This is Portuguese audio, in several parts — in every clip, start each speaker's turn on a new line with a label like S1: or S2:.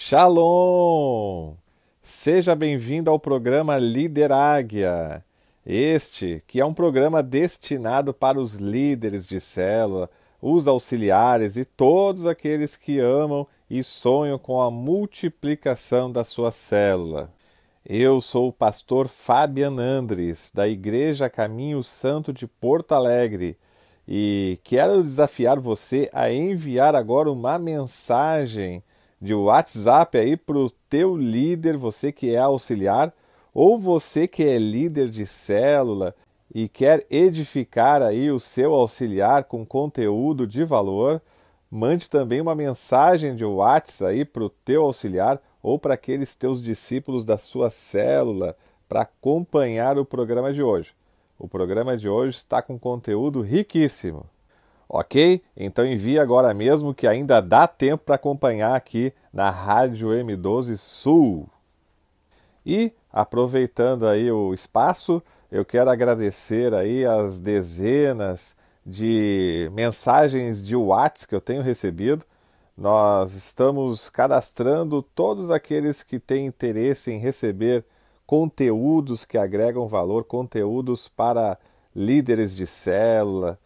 S1: Shalom! Seja bem-vindo ao programa Líder Águia. Este, que é um programa destinado para os líderes de célula, os auxiliares e todos aqueles que amam e sonham com a multiplicação da sua célula. Eu sou o pastor Fabian Andres, da Igreja Caminho Santo de Porto Alegre, e quero desafiar você a enviar agora uma mensagem de WhatsApp aí para o teu líder, você que é auxiliar, ou você que é líder de célula e quer edificar aí o seu auxiliar com conteúdo de valor, mande também uma mensagem de WhatsApp aí para o teu auxiliar ou para aqueles teus discípulos da sua célula para acompanhar o programa de hoje. O programa de hoje está com conteúdo riquíssimo. Ok? Então envie agora mesmo que ainda dá tempo para acompanhar aqui na Rádio M12 Sul. E aproveitando aí o espaço, eu quero agradecer aí as dezenas de mensagens de WhatsApp que eu tenho recebido. Nós estamos cadastrando todos aqueles que têm interesse em receber conteúdos que agregam valor, conteúdos para líderes de célula,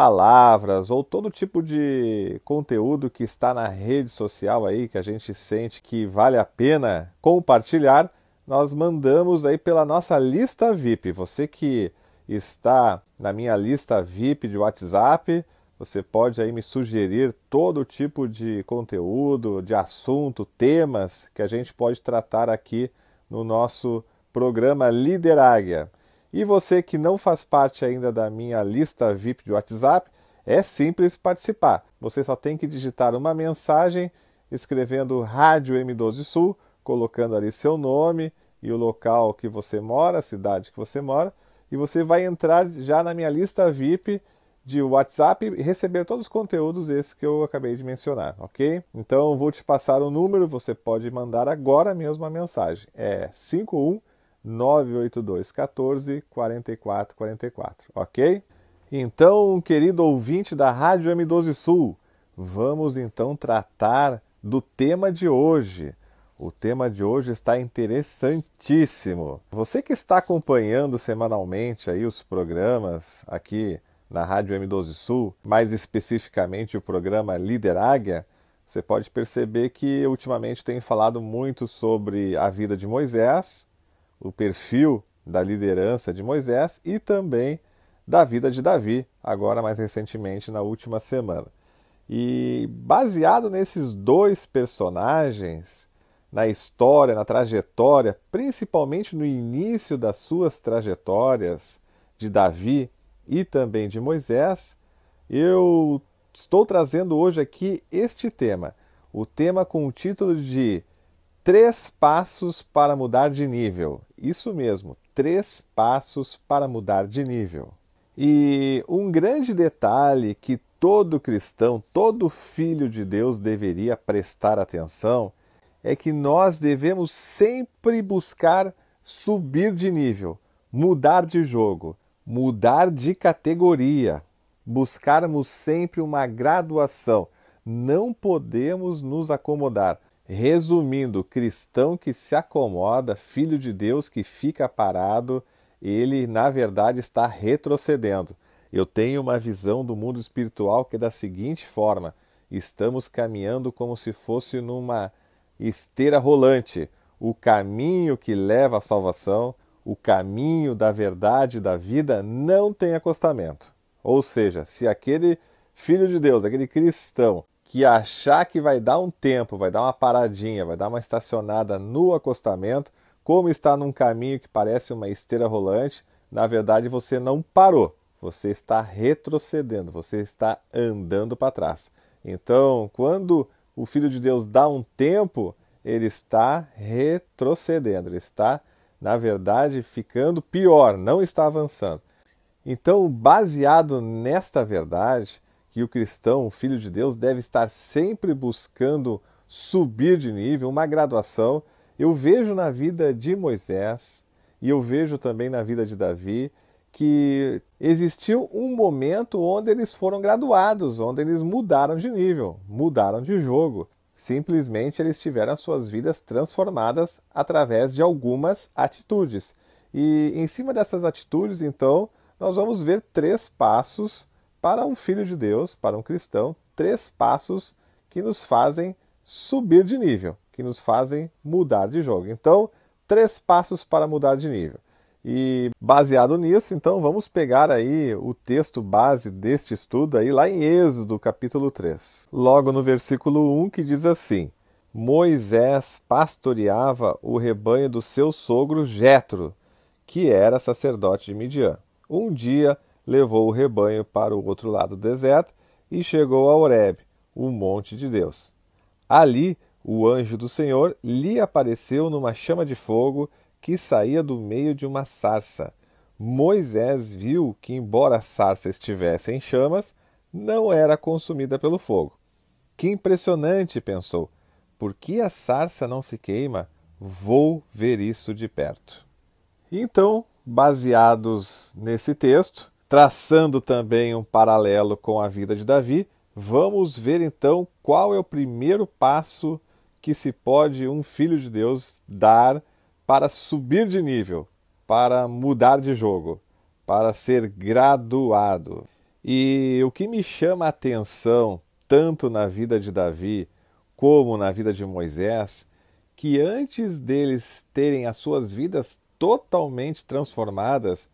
S1: palavras ou todo tipo de conteúdo que está na rede social aí que a gente sente que vale a pena compartilhar, nós mandamos aí pela nossa lista VIP. Você que está na minha lista VIP de WhatsApp, você pode aí me sugerir todo tipo de conteúdo, de assunto, temas que a gente pode tratar aqui no nosso programa Líder Águia. E você que não faz parte ainda da minha lista VIP de WhatsApp, é simples participar. Você só tem que digitar uma mensagem escrevendo Rádio M12 Sul, colocando ali seu nome e o local que você mora, a cidade que você mora, e você vai entrar já na minha lista VIP de WhatsApp e receber todos os conteúdos esses que eu acabei de mencionar, ok? Então vou te passar o número, você pode mandar agora mesmo a mensagem. É 51 982 14 44 44, ok? Então, querido ouvinte da Rádio M12 Sul, vamos então tratar do tema de hoje. O tema de hoje está interessantíssimo. Você que está acompanhando semanalmente aí os programas aqui na Rádio M12 Sul, mais especificamente o programa Líder Águia, você pode perceber que ultimamente tem falado muito sobre a vida de Moisés o perfil da liderança de Moisés e também da vida de Davi, agora mais recentemente na última semana. E baseado nesses dois personagens, na história, na trajetória, principalmente no início das suas trajetórias de Davi e também de Moisés, eu estou trazendo hoje aqui este tema, o tema com o título de Três passos para mudar de nível. Isso mesmo, três passos para mudar de nível. E um grande detalhe que todo cristão, todo filho de Deus deveria prestar atenção é que nós devemos sempre buscar subir de nível, mudar de jogo, mudar de categoria, buscarmos sempre uma graduação. Não podemos nos acomodar Resumindo, cristão que se acomoda, filho de Deus que fica parado, ele na verdade está retrocedendo. Eu tenho uma visão do mundo espiritual que é da seguinte forma: estamos caminhando como se fosse numa esteira rolante. O caminho que leva à salvação, o caminho da verdade da vida não tem acostamento. Ou seja, se aquele filho de Deus, aquele cristão, que achar que vai dar um tempo, vai dar uma paradinha, vai dar uma estacionada no acostamento, como está num caminho que parece uma esteira rolante, na verdade você não parou, você está retrocedendo, você está andando para trás. Então, quando o Filho de Deus dá um tempo, ele está retrocedendo, ele está, na verdade, ficando pior, não está avançando. Então, baseado nesta verdade, que o cristão, o filho de Deus, deve estar sempre buscando subir de nível, uma graduação. Eu vejo na vida de Moisés e eu vejo também na vida de Davi que existiu um momento onde eles foram graduados, onde eles mudaram de nível, mudaram de jogo. Simplesmente eles tiveram suas vidas transformadas através de algumas atitudes. E em cima dessas atitudes, então, nós vamos ver três passos para um filho de Deus, para um cristão, três passos que nos fazem subir de nível, que nos fazem mudar de jogo. Então, três passos para mudar de nível. E baseado nisso, então vamos pegar aí o texto base deste estudo aí lá em Êxodo, capítulo 3. Logo no versículo 1 que diz assim: Moisés pastoreava o rebanho do seu sogro Jetro, que era sacerdote de Midian. Um dia levou o rebanho para o outro lado do deserto e chegou a Horeb, o monte de Deus. Ali, o anjo do Senhor lhe apareceu numa chama de fogo que saía do meio de uma sarça. Moisés viu que, embora a sarça estivesse em chamas, não era consumida pelo fogo. Que impressionante, pensou. Por que a sarça não se queima? Vou ver isso de perto. Então, baseados nesse texto, traçando também um paralelo com a vida de Davi, vamos ver então qual é o primeiro passo que se pode um filho de Deus dar para subir de nível, para mudar de jogo, para ser graduado. E o que me chama a atenção, tanto na vida de Davi como na vida de Moisés, que antes deles terem as suas vidas totalmente transformadas,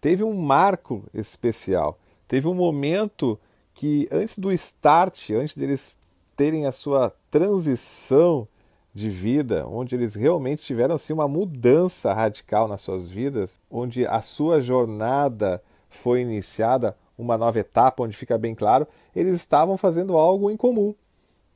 S1: teve um marco especial. Teve um momento que, antes do start, antes deles terem a sua transição de vida, onde eles realmente tiveram assim uma mudança radical nas suas vidas, onde a sua jornada foi iniciada, uma nova etapa, onde fica bem claro, eles estavam fazendo algo em comum.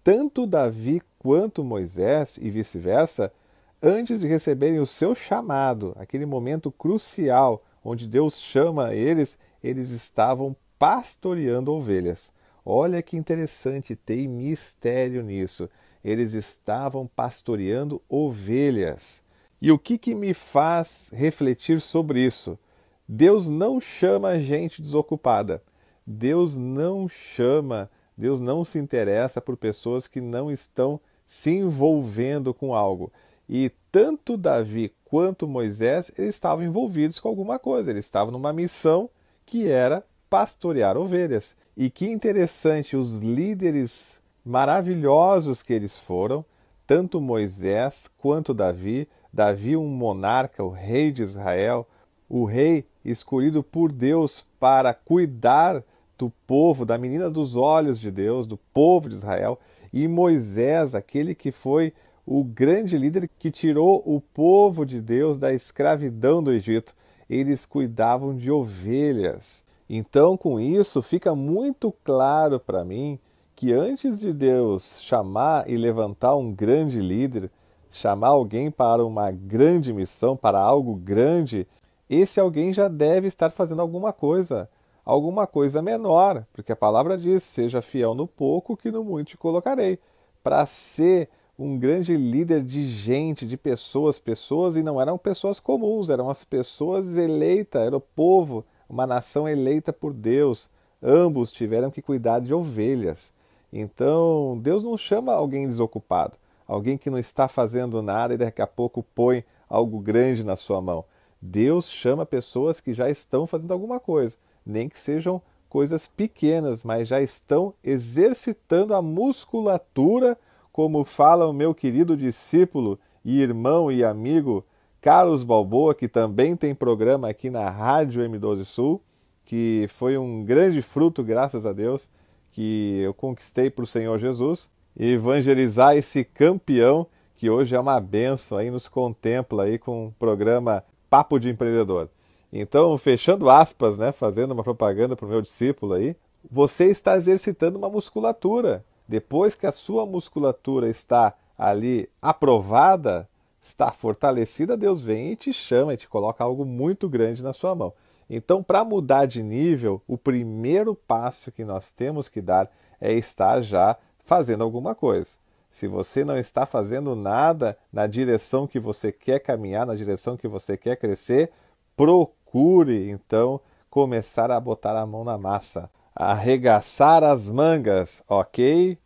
S1: Tanto Davi quanto Moisés e vice-versa, antes de receberem o seu chamado, aquele momento crucial onde Deus chama eles, eles estavam pastoreando ovelhas. Olha que interessante, tem mistério nisso eles estavam pastoreando ovelhas. E o que, que me faz refletir sobre isso? Deus não chama gente desocupada. Deus não chama, Deus não se interessa por pessoas que não estão se envolvendo com algo. E tanto Davi quanto Moisés, eles estavam envolvidos com alguma coisa, eles estavam numa missão que era pastorear ovelhas. E que interessante, os líderes maravilhosos que eles foram, tanto Moisés quanto Davi. Davi, um monarca, o rei de Israel, o rei escolhido por Deus para cuidar do povo, da menina dos olhos de Deus, do povo de Israel, e Moisés, aquele que foi o grande líder que tirou o povo de Deus da escravidão do Egito. Eles cuidavam de ovelhas. Então, com isso, fica muito claro para mim que antes de Deus chamar e levantar um grande líder, chamar alguém para uma grande missão, para algo grande, esse alguém já deve estar fazendo alguma coisa, alguma coisa menor, porque a palavra diz: seja fiel no pouco, que no muito te colocarei. Para ser um grande líder de gente, de pessoas, pessoas, e não eram pessoas comuns, eram as pessoas eleitas, era o povo, uma nação eleita por Deus. Ambos tiveram que cuidar de ovelhas. Então, Deus não chama alguém desocupado, alguém que não está fazendo nada e daqui a pouco põe algo grande na sua mão. Deus chama pessoas que já estão fazendo alguma coisa, nem que sejam coisas pequenas, mas já estão exercitando a musculatura, como fala o meu querido discípulo e irmão e amigo Carlos Balboa, que também tem programa aqui na Rádio M12 Sul, que foi um grande fruto, graças a Deus que eu conquistei para o Senhor Jesus evangelizar esse campeão que hoje é uma benção aí nos contempla aí com o programa Papo de Empreendedor. Então, fechando aspas, né, fazendo uma propaganda para o meu discípulo aí, você está exercitando uma musculatura. Depois que a sua musculatura está ali aprovada, está fortalecida, Deus vem e te chama e te coloca algo muito grande na sua mão. Então, para mudar de nível, o primeiro passo que nós temos que dar é estar já fazendo alguma coisa. Se você não está fazendo nada na direção que você quer caminhar, na direção que você quer crescer, procure então começar a botar a mão na massa, arregaçar as mangas, ok?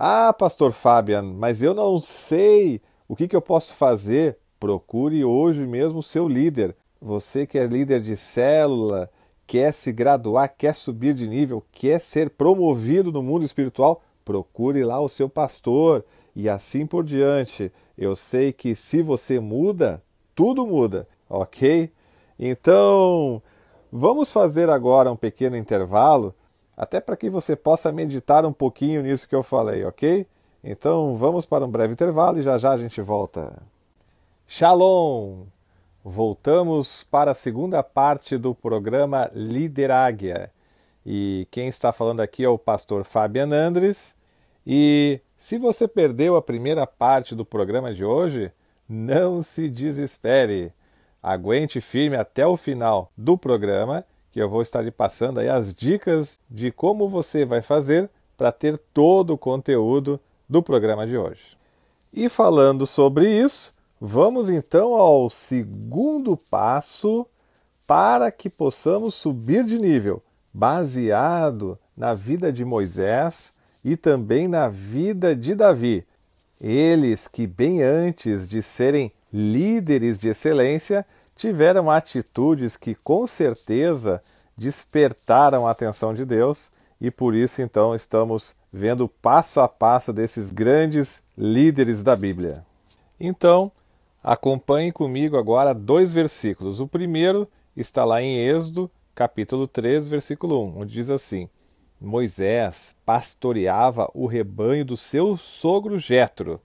S1: Ah, pastor Fabian, mas eu não sei o que, que eu posso fazer. Procure hoje mesmo o seu líder. Você que é líder de célula, quer se graduar, quer subir de nível, quer ser promovido no mundo espiritual, procure lá o seu pastor e assim por diante. Eu sei que se você muda, tudo muda, ok? Então, vamos fazer agora um pequeno intervalo, até para que você possa meditar um pouquinho nisso que eu falei, ok? Então, vamos para um breve intervalo e já já a gente volta. Shalom! Voltamos para a segunda parte do programa Lideráguia. E quem está falando aqui é o pastor Fabian Andres. E se você perdeu a primeira parte do programa de hoje, não se desespere. Aguente firme até o final do programa, que eu vou estar lhe passando aí as dicas de como você vai fazer para ter todo o conteúdo do programa de hoje. E falando sobre isso, vamos então ao segundo passo para que possamos subir de nível, baseado na vida de Moisés e também na vida de Davi. Eles que, bem antes de serem líderes de excelência, tiveram atitudes que com certeza despertaram a atenção de Deus e por isso então estamos vendo passo a passo desses grandes líderes da Bíblia. Então, acompanhe comigo agora dois versículos. O primeiro está lá em Êxodo, capítulo 3, versículo 1, onde diz assim: Moisés pastoreava o rebanho do seu sogro Jetro.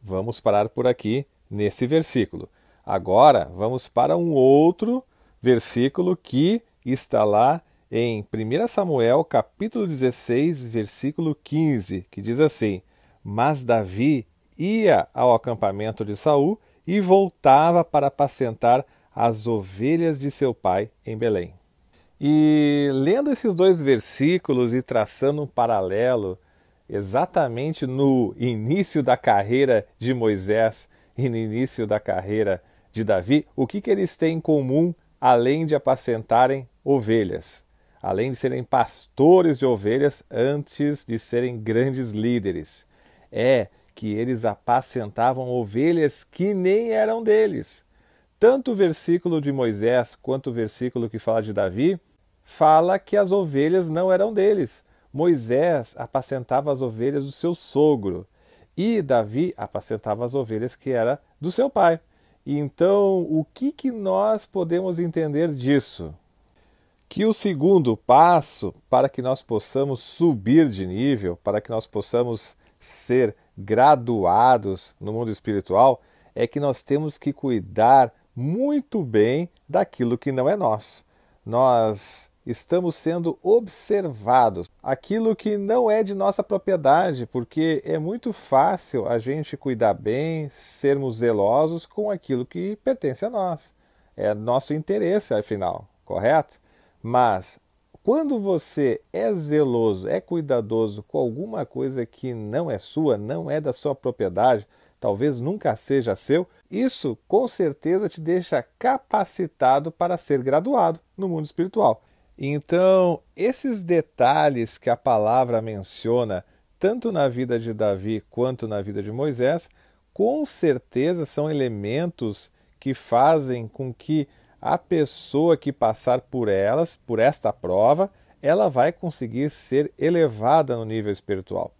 S1: Vamos parar por aqui nesse versículo. Agora vamos para um outro versículo que está lá em 1 Samuel, capítulo 16, versículo 15, que diz assim: Mas Davi ia ao acampamento de Saul e voltava para apacentar as ovelhas de seu pai em Belém. E lendo esses dois versículos e traçando um paralelo exatamente no início da carreira de Moisés e no início da carreira de Davi, o que, que eles têm em comum além de apacentarem ovelhas? Além de serem pastores de ovelhas antes de serem grandes líderes, é que eles apacentavam ovelhas que nem eram deles. Tanto o versículo de Moisés quanto o versículo que fala de Davi fala que as ovelhas não eram deles, Moisés apacentava as ovelhas do seu sogro e Davi apacentava as ovelhas que era do seu pai. Então, o que, que nós podemos entender disso? Que o segundo passo para que nós possamos subir de nível, para que nós possamos ser graduados no mundo espiritual, é que nós temos que cuidar muito bem daquilo que não é nosso. Nós estamos sendo observados. Aquilo que não é de nossa propriedade, porque é muito fácil a gente cuidar bem, sermos zelosos com aquilo que pertence a nós. É nosso interesse, afinal, correto? Mas quando você é zeloso, é cuidadoso com alguma coisa que não é sua, não é da sua propriedade, talvez nunca seja seu, isso com certeza te deixa capacitado para ser graduado no mundo espiritual. Então, esses detalhes que a palavra menciona, tanto na vida de Davi quanto na vida de Moisés, com certeza são elementos que fazem com que a pessoa que passar por elas, por esta prova, ela vai conseguir ser elevada no nível espiritual.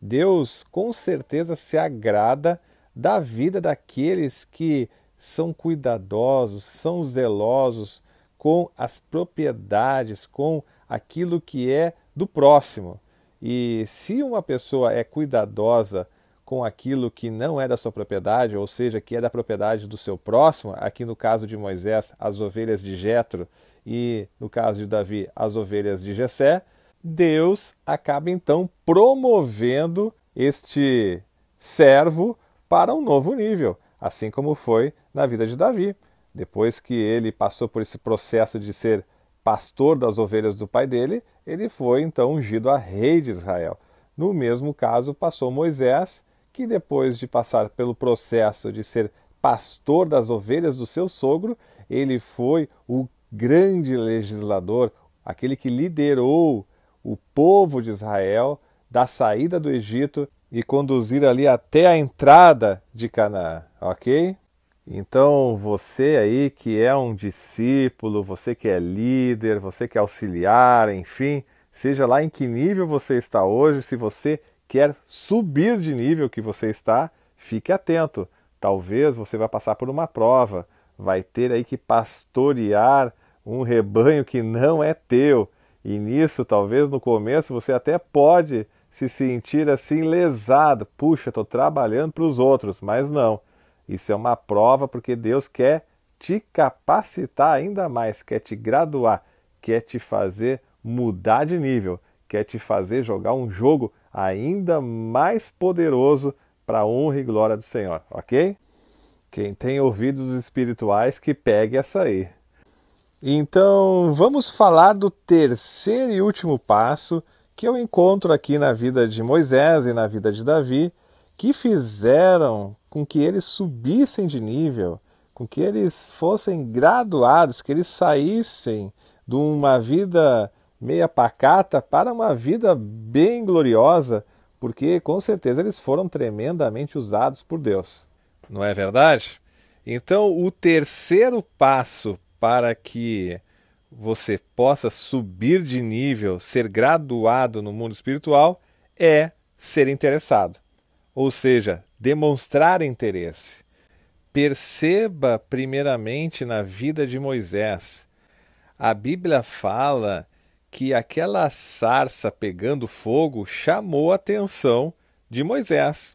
S1: Deus com certeza se agrada da vida daqueles que são cuidadosos, são zelosos com as propriedades, com aquilo que é do próximo. E se uma pessoa é cuidadosa com aquilo que não é da sua propriedade, ou seja, que é da propriedade do seu próximo, aqui no caso de Moisés, as ovelhas de Jetro e no caso de Davi, as ovelhas de Jessé, Deus acaba então promovendo este servo para um novo nível, assim como foi na vida de Davi. Depois que ele passou por esse processo de ser pastor das ovelhas do pai dele, ele foi então ungido a rei de Israel. No mesmo caso, passou Moisés, que depois de passar pelo processo de ser pastor das ovelhas do seu sogro, ele foi o grande legislador, aquele que liderou o povo de Israel da saída do Egito e conduzir ali até a entrada de Canaã, ok? Então, você aí que é um discípulo, você que é líder, você que é auxiliar, enfim, seja lá em que nível você está hoje, se você quer subir de nível que você está, fique atento. Talvez você vá passar por uma prova, vai ter aí que pastorear um rebanho que não é teu. E nisso, talvez no começo você até pode se sentir assim lesado. Puxa, estou trabalhando para os outros, mas não. Isso é uma prova porque Deus quer te capacitar ainda mais, quer te graduar, quer te fazer mudar de nível, quer te fazer jogar um jogo ainda mais poderoso para a honra e glória do Senhor, ok? Quem tem ouvidos espirituais que pegue essa aí. Então, vamos falar do terceiro e último passo que eu encontro aqui na vida de Moisés e na vida de Davi, que fizeram com que eles subissem de nível, com que eles fossem graduados, que eles saíssem de uma vida meia pacata para uma vida bem gloriosa, porque com certeza eles foram tremendamente usados por Deus. Não é verdade? Então, o terceiro passo para que você possa subir de nível, ser graduado no mundo espiritual, é ser interessado. Ou seja, demonstrar interesse. Perceba primeiramente na vida de Moisés. A Bíblia fala que aquela sarça pegando fogo chamou a atenção de Moisés.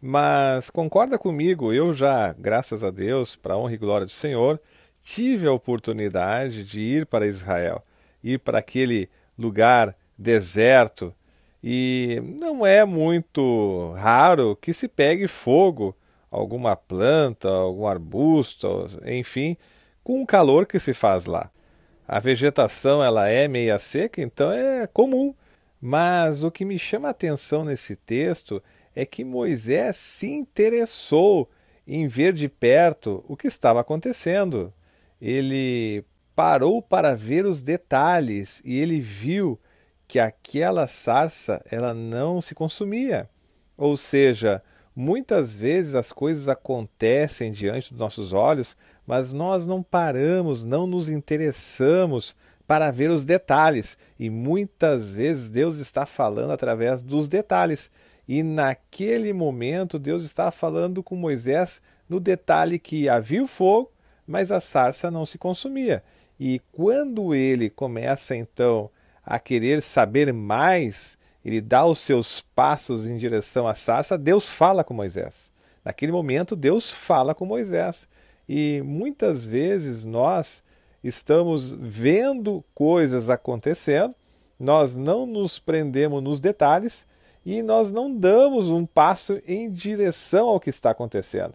S1: Mas concorda comigo, eu já, graças a Deus, para a honra e glória do Senhor, tive a oportunidade de ir para Israel, ir para aquele lugar deserto, e não é muito raro que se pegue fogo, alguma planta, algum arbusto, enfim, com o calor que se faz lá. A vegetação ela é meia seca, então é comum. Mas o que me chama a atenção nesse texto é que Moisés se interessou em ver de perto o que estava acontecendo. Ele parou para ver os detalhes e ele viu que aquela sarça ela não se consumia. Ou seja, muitas vezes as coisas acontecem diante dos nossos olhos, mas nós não paramos, não nos interessamos para ver os detalhes. E muitas vezes Deus está falando através dos detalhes. E naquele momento Deus está falando com Moisés no detalhe que havia o fogo, mas a sarça não se consumia. E quando ele começa então a querer saber mais, ele dá os seus passos em direção à sarça, Deus fala com Moisés. Naquele momento, Deus fala com Moisés. E muitas vezes nós estamos vendo coisas acontecendo, nós não nos prendemos nos detalhes e nós não damos um passo em direção ao que está acontecendo.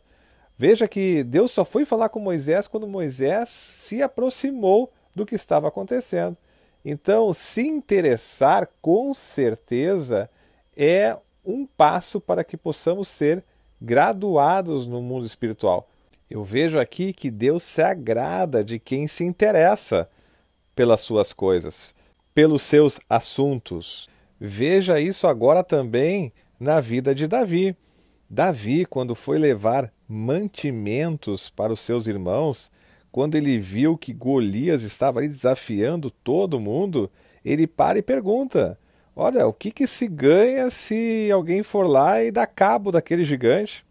S1: Veja que Deus só foi falar com Moisés quando Moisés se aproximou do que estava acontecendo. Então, se interessar com certeza é um passo para que possamos ser graduados no mundo espiritual. Eu vejo aqui que Deus se agrada de quem se interessa pelas suas coisas, pelos seus assuntos. Veja isso agora também na vida de Davi. Davi, quando foi levar mantimentos para os seus irmãos, quando ele viu que Golias estava ali desafiando todo mundo, ele para e pergunta: Olha, o que, que se ganha se alguém for lá e dá cabo daquele gigante?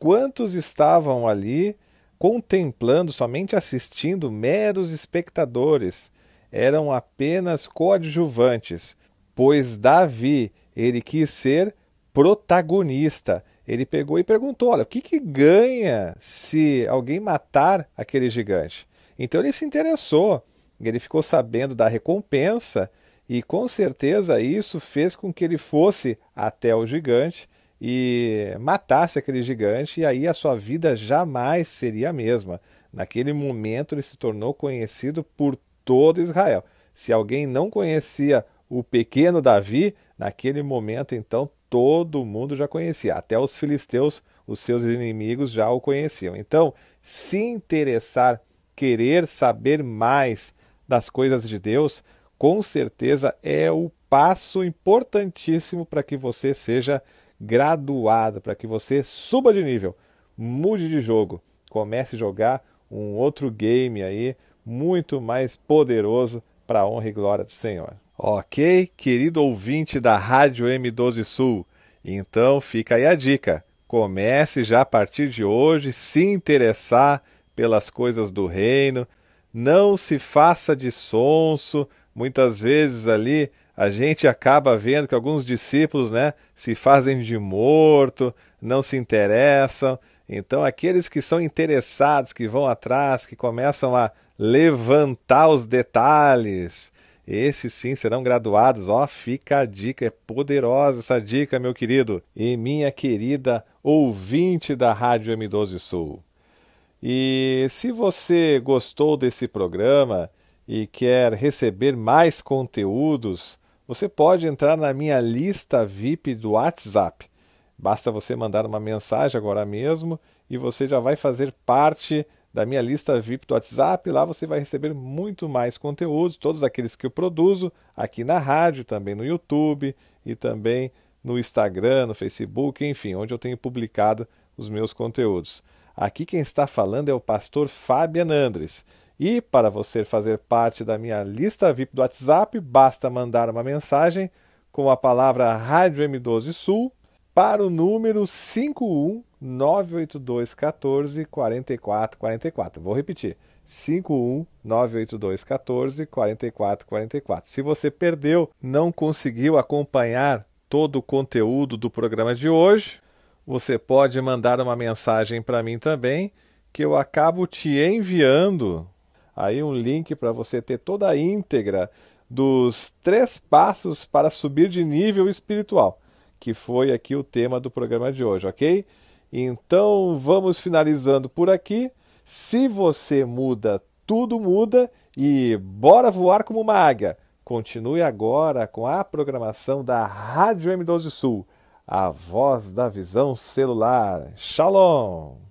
S1: Quantos estavam ali contemplando, somente assistindo, meros espectadores? Eram apenas coadjuvantes, pois Davi, ele quis ser protagonista. Ele pegou e perguntou: olha, o que, que ganha se alguém matar aquele gigante? Então ele se interessou, ele ficou sabendo da recompensa e com certeza isso fez com que ele fosse até o gigante e matasse aquele gigante, e aí a sua vida jamais seria a mesma. Naquele momento ele se tornou conhecido por todo Israel. Se alguém não conhecia o pequeno Davi, naquele momento então todo mundo já conhecia, até os filisteus, os seus inimigos já o conheciam. Então, se interessar, querer saber mais das coisas de Deus, com certeza é o passo importantíssimo para que você seja graduado, para que você suba de nível, mude de jogo, comece a jogar um outro game aí muito mais poderoso para a honra e glória do Senhor. Ok, querido ouvinte da Rádio M12 Sul, então fica aí a dica. Comece já a partir de hoje se interessar pelas coisas do reino. Não se faça de sonso. Muitas vezes ali a gente acaba vendo que alguns discípulos, né, se fazem de morto, não se interessam. Então, aqueles que são interessados, que vão atrás, que começam a levantar os detalhes, esses sim serão graduados. Ó, fica a dica, é poderosa essa dica, meu querido e minha querida ouvinte da Rádio M12 Sul. E se você gostou desse programa e quer receber mais conteúdos, você pode entrar na minha lista VIP do WhatsApp. Basta você mandar uma mensagem agora mesmo e você já vai fazer parte da minha lista VIP do WhatsApp. Lá você vai receber muito mais conteúdos, todos aqueles que eu produzo aqui na rádio, também no YouTube e também no Instagram, no Facebook, enfim, onde eu tenho publicado os meus conteúdos. Aqui quem está falando é o pastor Fabian Andres. E para você fazer parte da minha lista VIP do WhatsApp, basta mandar uma mensagem com a palavra Rádio M12 Sul para o número 5198214 4444. Vou repetir. 5198214 4444. Se você perdeu, não conseguiu acompanhar todo o conteúdo do programa de hoje, você pode mandar uma mensagem para mim também, que eu acabo te enviando aí um link para você ter toda a íntegra dos três passos para subir de nível espiritual que foi aqui o tema do programa de hoje, ok? Então vamos finalizando por aqui. Se você muda, tudo muda e bora voar como uma águia. Continue agora com a programação da Rádio M12 Sul, a voz da visão celular. Shalom!